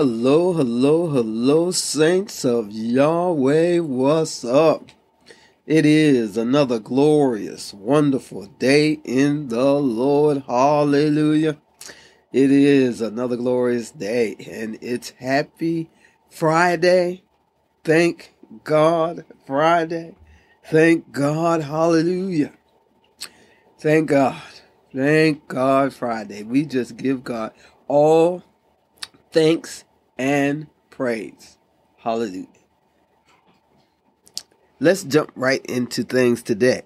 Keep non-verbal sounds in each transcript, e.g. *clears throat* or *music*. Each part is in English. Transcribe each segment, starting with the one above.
Hello, hello, hello, saints of Yahweh. What's up? It is another glorious, wonderful day in the Lord. Hallelujah. It is another glorious day, and it's happy Friday. Thank God, Friday. Thank God, hallelujah. Thank God. Thank God, Friday. We just give God all thanks and praise. Hallelujah. Let's jump right into things today.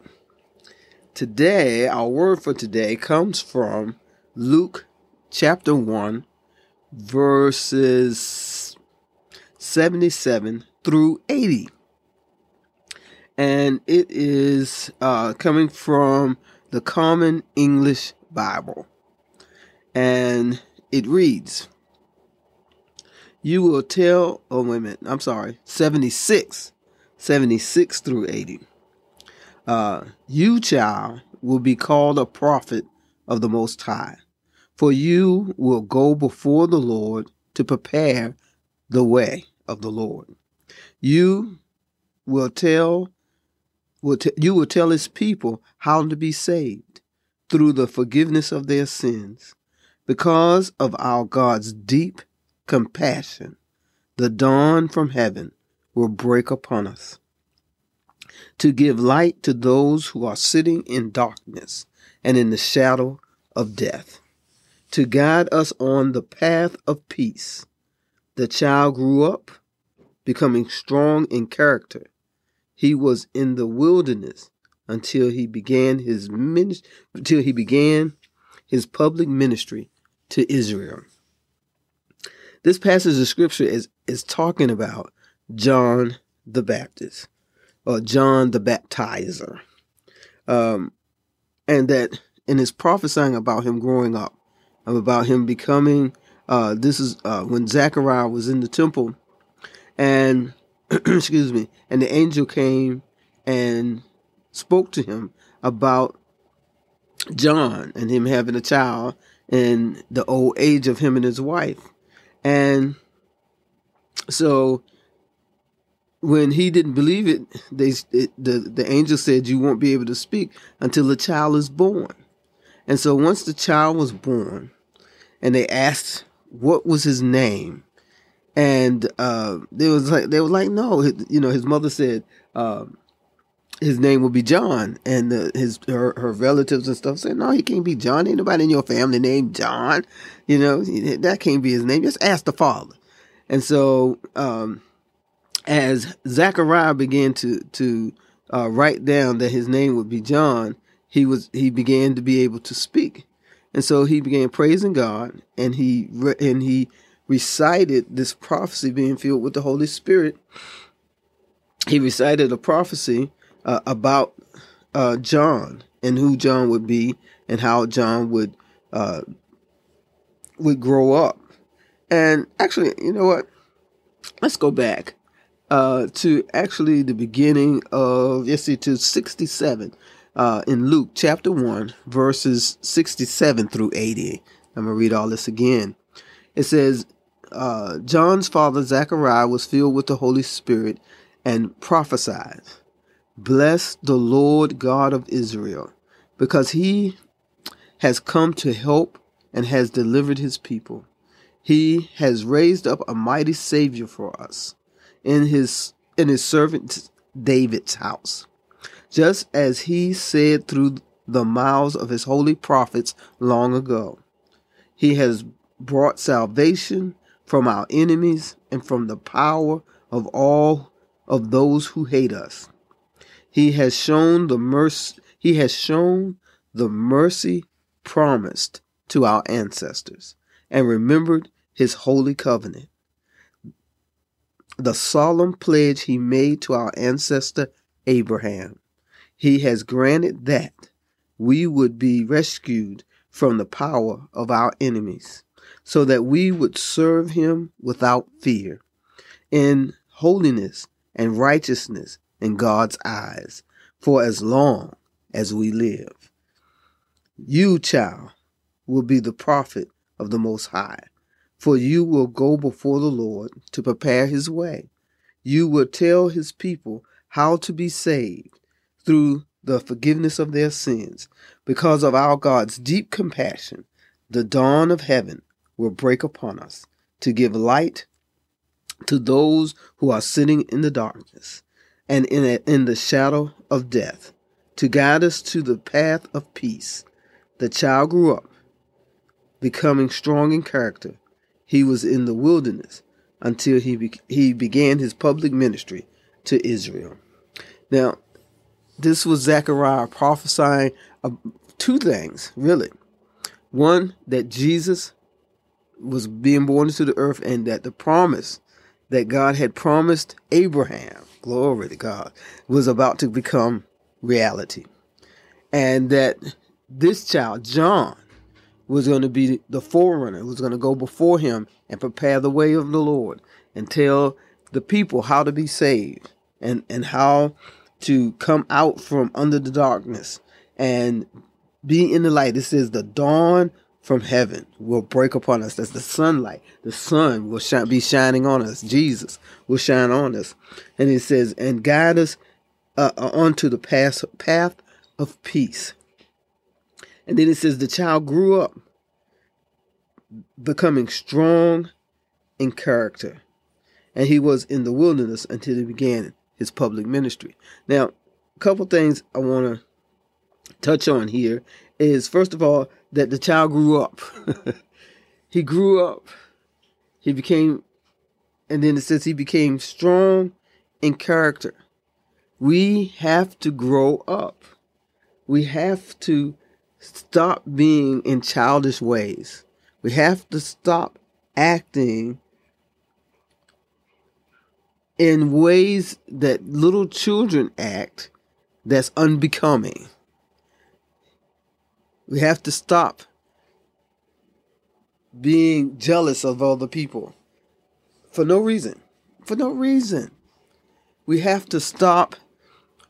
Today, our word for today comes from Luke chapter 1, verses 77 through 80. And it is uh, coming from the Common English Bible. And it reads, you will tell, oh, wait a minute, I'm sorry, 76, 76 through 80. Uh, you, child, will be called a prophet of the Most High, for you will go before the Lord to prepare the way of the Lord. You will tell, will t- you will tell his people how to be saved through the forgiveness of their sins, because of our God's deep compassion, the dawn from heaven will break upon us to give light to those who are sitting in darkness and in the shadow of death, to guide us on the path of peace. The child grew up, becoming strong in character. He was in the wilderness until he began his ministry, until he began his public ministry to Israel. This passage of scripture is, is talking about John the Baptist or John the Baptizer. Um, and that, and it's prophesying about him growing up, about him becoming, uh, this is uh, when Zechariah was in the temple and, *clears throat* excuse me, and the angel came and spoke to him about John and him having a child and the old age of him and his wife. And so when he didn't believe it, they it, the the angel said you won't be able to speak until the child is born. And so once the child was born, and they asked what was his name, and uh, they was like they were like no, you know, his mother said. Um, his name will be John, and the, his her, her relatives and stuff said, "No, he can't be John. Ain't nobody in your family named John. You know that can't be his name. Just ask the father." And so, um, as Zechariah began to to uh, write down that his name would be John, he was he began to be able to speak, and so he began praising God, and he and he recited this prophecy being filled with the Holy Spirit. He recited a prophecy uh, about uh, John and who John would be and how John would uh, would grow up. And actually, you know what? Let's go back uh, to actually the beginning of see to sixty seven uh, in Luke chapter one verses sixty seven through eighty. I'm gonna read all this again. It says. Uh, John's father Zechariah was filled with the Holy Spirit and prophesied. Bless the Lord God of Israel, because he has come to help and has delivered his people. He has raised up a mighty Savior for us in his in his servant David's house, just as he said through the mouths of his holy prophets long ago. He has brought salvation from our enemies and from the power of all of those who hate us he has shown the mercy he has shown the mercy promised to our ancestors and remembered his holy covenant. The solemn pledge he made to our ancestor Abraham. He has granted that we would be rescued from the power of our enemies, so that we would serve him without fear, in holiness and righteousness in God's eyes for as long as we live. You, child, will be the prophet of the Most High, For you will go before the Lord to prepare his way. You will tell his people how to be saved through the forgiveness of their sins. Because of our God's deep compassion, the dawn of heaven will break upon us to give light to those who are sitting in the darkness and in, a, in the shadow of death, to guide us to the path of peace. The child grew up, becoming strong in character. He was in the wilderness until he, be, he began his public ministry to Israel. Now, this was Zechariah prophesying of two things, really. One, that Jesus was being born into the earth and that the promise that God had promised Abraham, glory to God, was about to become reality. And that this child, John, was going to be the forerunner, was going to go before him and prepare the way of the Lord and tell the people how to be saved and, and how to come out from under the darkness and be in the light. It says the dawn from heaven will break upon us. That's the sunlight. The sun will shine, be shining on us. Jesus will shine on us. And it says, and guide us uh, uh, onto the path, path of peace. And then it says, the child grew up, becoming strong in character. And he was in the wilderness until he began his public ministry. Now, a couple things I want to touch on here is first of all that the child grew up. *laughs* he grew up. He became, and then it says he became strong in character. We have to grow up. We have to stop being in childish ways. We have to stop acting in ways that little children act that's unbecoming. We have to stop being jealous of other people for no reason. For no reason. We have to stop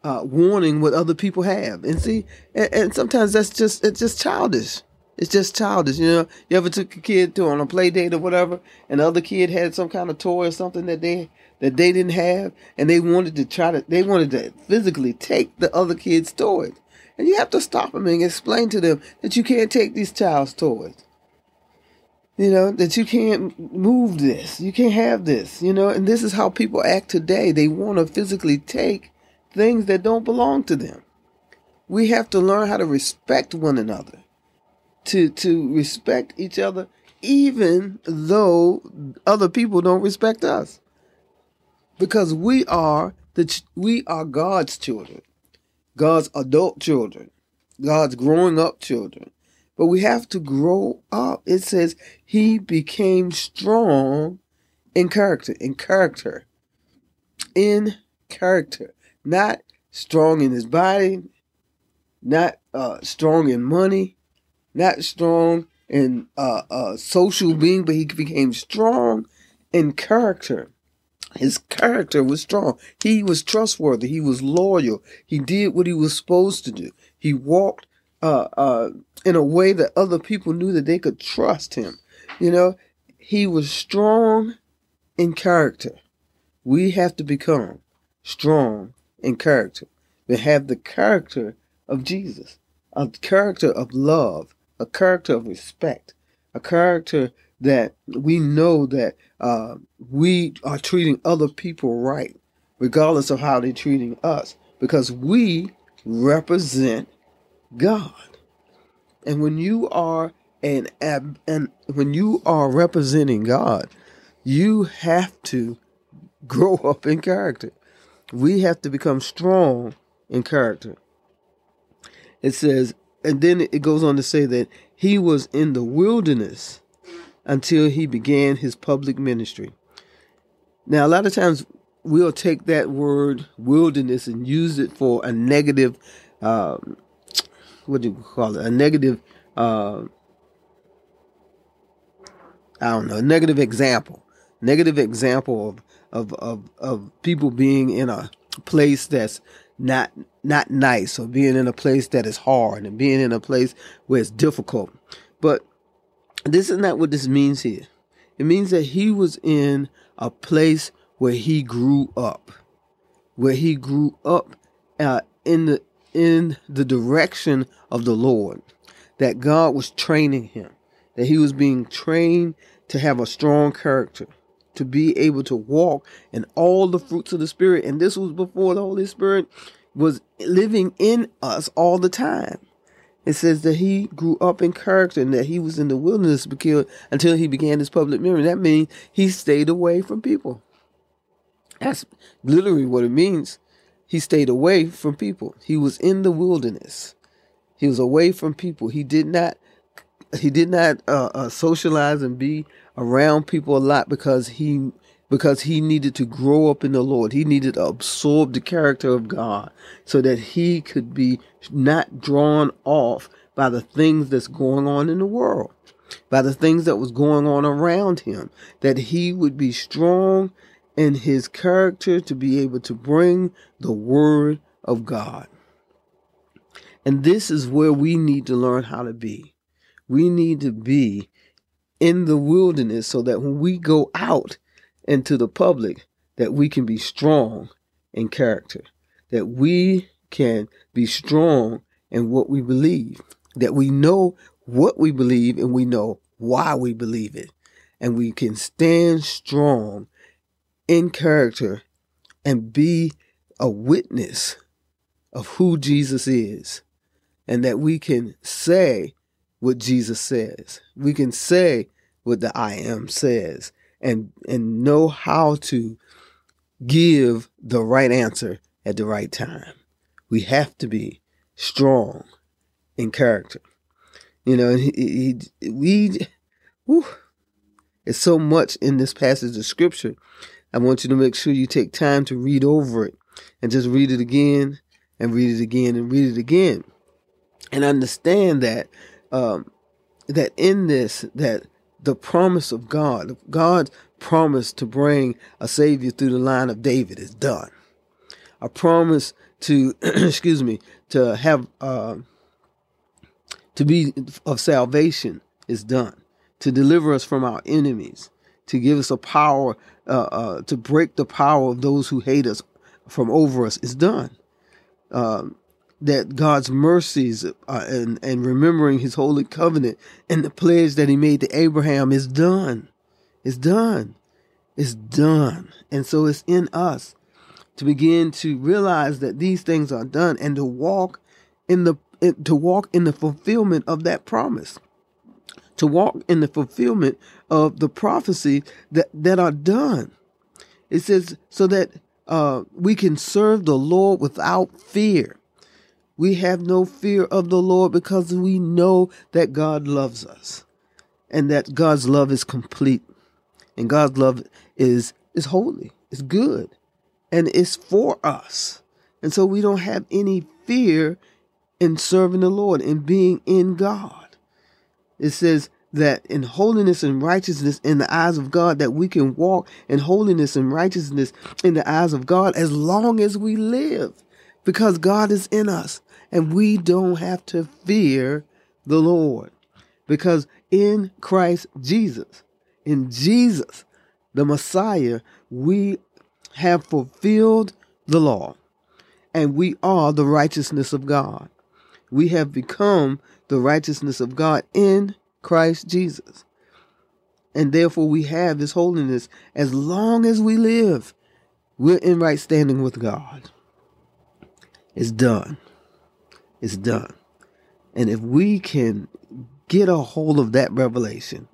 uh, warning what other people have. And see, and, and, sometimes that's just it's just childish. It's just childish. You know, you ever took a kid to on a play date or whatever, and the other kid had some kind of toy or something that they that they didn't have, and they wanted to try to they wanted to physically take the other kid's toys. And you have to stop them and explain to them that you can't take these child's toys. You know, that you can't move this. You can't have this. You know, and this is how people act today. They want to physically take things that don't belong to them. We have to learn how to respect one another. To to respect each other even though other people don't respect us. Because we are the we are God's children. God's adult children, God's growing up children. But we have to grow up. It says he became strong in character, in character, in character, not strong in his body, not uh, strong in money, not strong in uh, uh, social being, but he became strong in character. His character was strong. He was trustworthy. He was loyal. He did what he was supposed to do. He walked uh, uh, in a way that other people knew that they could trust him. You know, he was strong in character. We have to become strong in character. We have the character of Jesus, a character of love, a character of respect, a character that we know that uh, we are treating other people right, regardless of how they're treating us, because we represent God. And when you are an ab, and when you are representing God, you have to grow *laughs* up in character. We have to become strong in character. It says, and then it goes on to say that he was in the wilderness until he began his public ministry. Now, a lot of times we'll take that word wilderness and use it for a negative, um, what do you call it? A negative, uh, I don't know, a negative example. Negative example of, of, of, of people being in a place that's not not nice or being in a place that is hard and being in a place where it's difficult. But this is not what this means here. It means that he was in a place where he grew up, where he grew up uh, in the in the direction of the Lord. That God was training him, that he was being trained to have a strong character, to be able to walk in all the fruits of the Spirit. And this was before the Holy Spirit was living in us all the time. It says that he grew up in character and that he was in the wilderness until he began his public ministry. That means he stayed away from people. That's literally what it means. He stayed away from people. He was in the wilderness. He was away from people. He did not. He did not uh, uh, socialize and be around people a lot because he because he needed to grow up in the Lord. He needed to absorb the character of God so that he could be not drawn off by the things that's going on in the world, by the things that was going on around him, that he would be strong in his character to be able to bring the word of God. And this is where we need to learn how to be. We need to be in the wilderness so that when we go out and to the public that we can be strong in character, that we can be strong in what we believe, that we know what we believe and we know why we believe it, and we can stand strong in character and be a witness of who Jesus is, and that we can say what Jesus says. We can say what the I am says and and know how to give the right answer at the right time. We have to be strong in character. You know, he, he, we, whew, it's so much in this passage of scripture. I want you to make sure you take time to read over it and just read it again and read it again and read it again and understand that um, that in this that the promise of God, God's promise to bring a Savior through the line of David is done. A promise to, *clears throat* excuse me, to have, uh, to be of salvation is done. To deliver us from our enemies, to give us a power, uh, uh, to break the power of those who hate us from over us is done. Um, that God's mercies uh, and, and remembering his holy covenant and the pledge that he made to Abraham is done. It's done. It's done. And so it's in us to begin to realize that these things are done and to walk in the to walk in the fulfillment of that promise. To walk in the fulfillment of the prophecy that, that are done. It says so that uh, we can serve the Lord without fear. We have no fear of the Lord because we know that God loves us and that God's love is complete and God's love is is holy, it's good, and it's for us. And so we don't have any fear in serving the Lord and being in God. It says that in holiness and righteousness in the eyes of God, that we can walk in holiness and righteousness in the eyes of God as long as we live because God is in us and we don't have to fear the Lord because in Christ Jesus, in Jesus, the Messiah, we have fulfilled the law and we are the righteousness of God. We have become the righteousness of God in Christ Jesus. And therefore we have this holiness as long as we live. We're in right standing with God. It's done. It's done. And if we can get a hold of that revelation,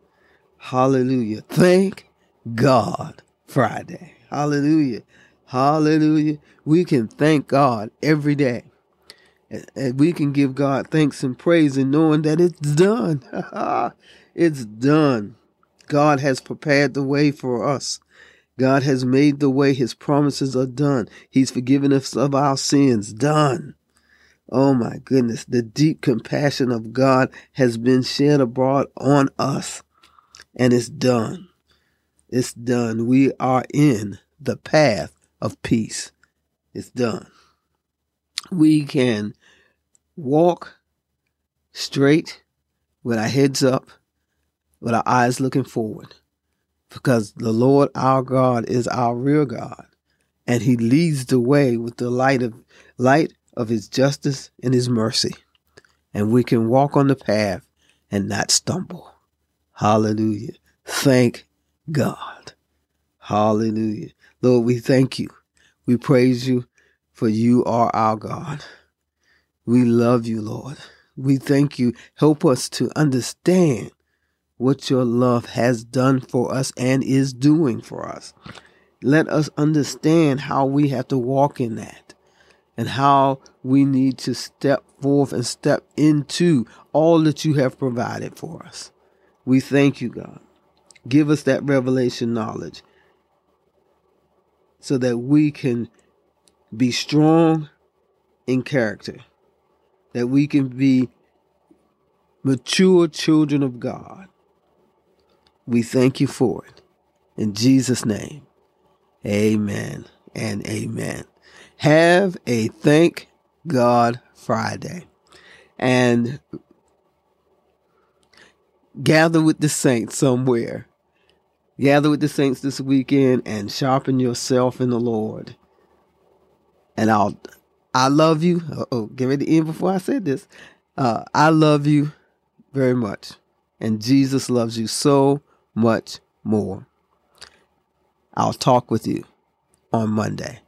hallelujah. Thank God Friday. Hallelujah. Hallelujah. We can thank God every day. And we can give God thanks and praise and knowing that it's done. *laughs* it's done. God has prepared the way for us. God has made the way. His promises are done. He's forgiven us of our sins. Done. Oh my goodness. The deep compassion of God has been shed abroad on us. And it's done. It's done. We are in the path of peace. It's done. We can walk straight with our heads up, with our eyes looking forward because the Lord our God is our real God, and He leads the way with the light of light of His justice and His mercy, and we can walk on the path and not stumble. Hallelujah! Thank God. Hallelujah, Lord. We thank you. We praise you, for you are our God. We love you, Lord. We thank you. Help us to understand what your love has done for us and is doing for us. Let us understand how we have to walk in that and how we need to step forth and step into all that you have provided for us. We thank you, God. Give us that revelation knowledge so that we can be strong in character, that we can be mature children of God we thank you for it. In Jesus' name, amen and amen. Have a thank God Friday. And gather with the saints somewhere. Gather with the saints this weekend and sharpen yourself in the Lord. And I'll, I love you. Oh, get ready to end before I said this. Uh, I love you very much. And Jesus loves you so much more. I'll talk with you on Monday.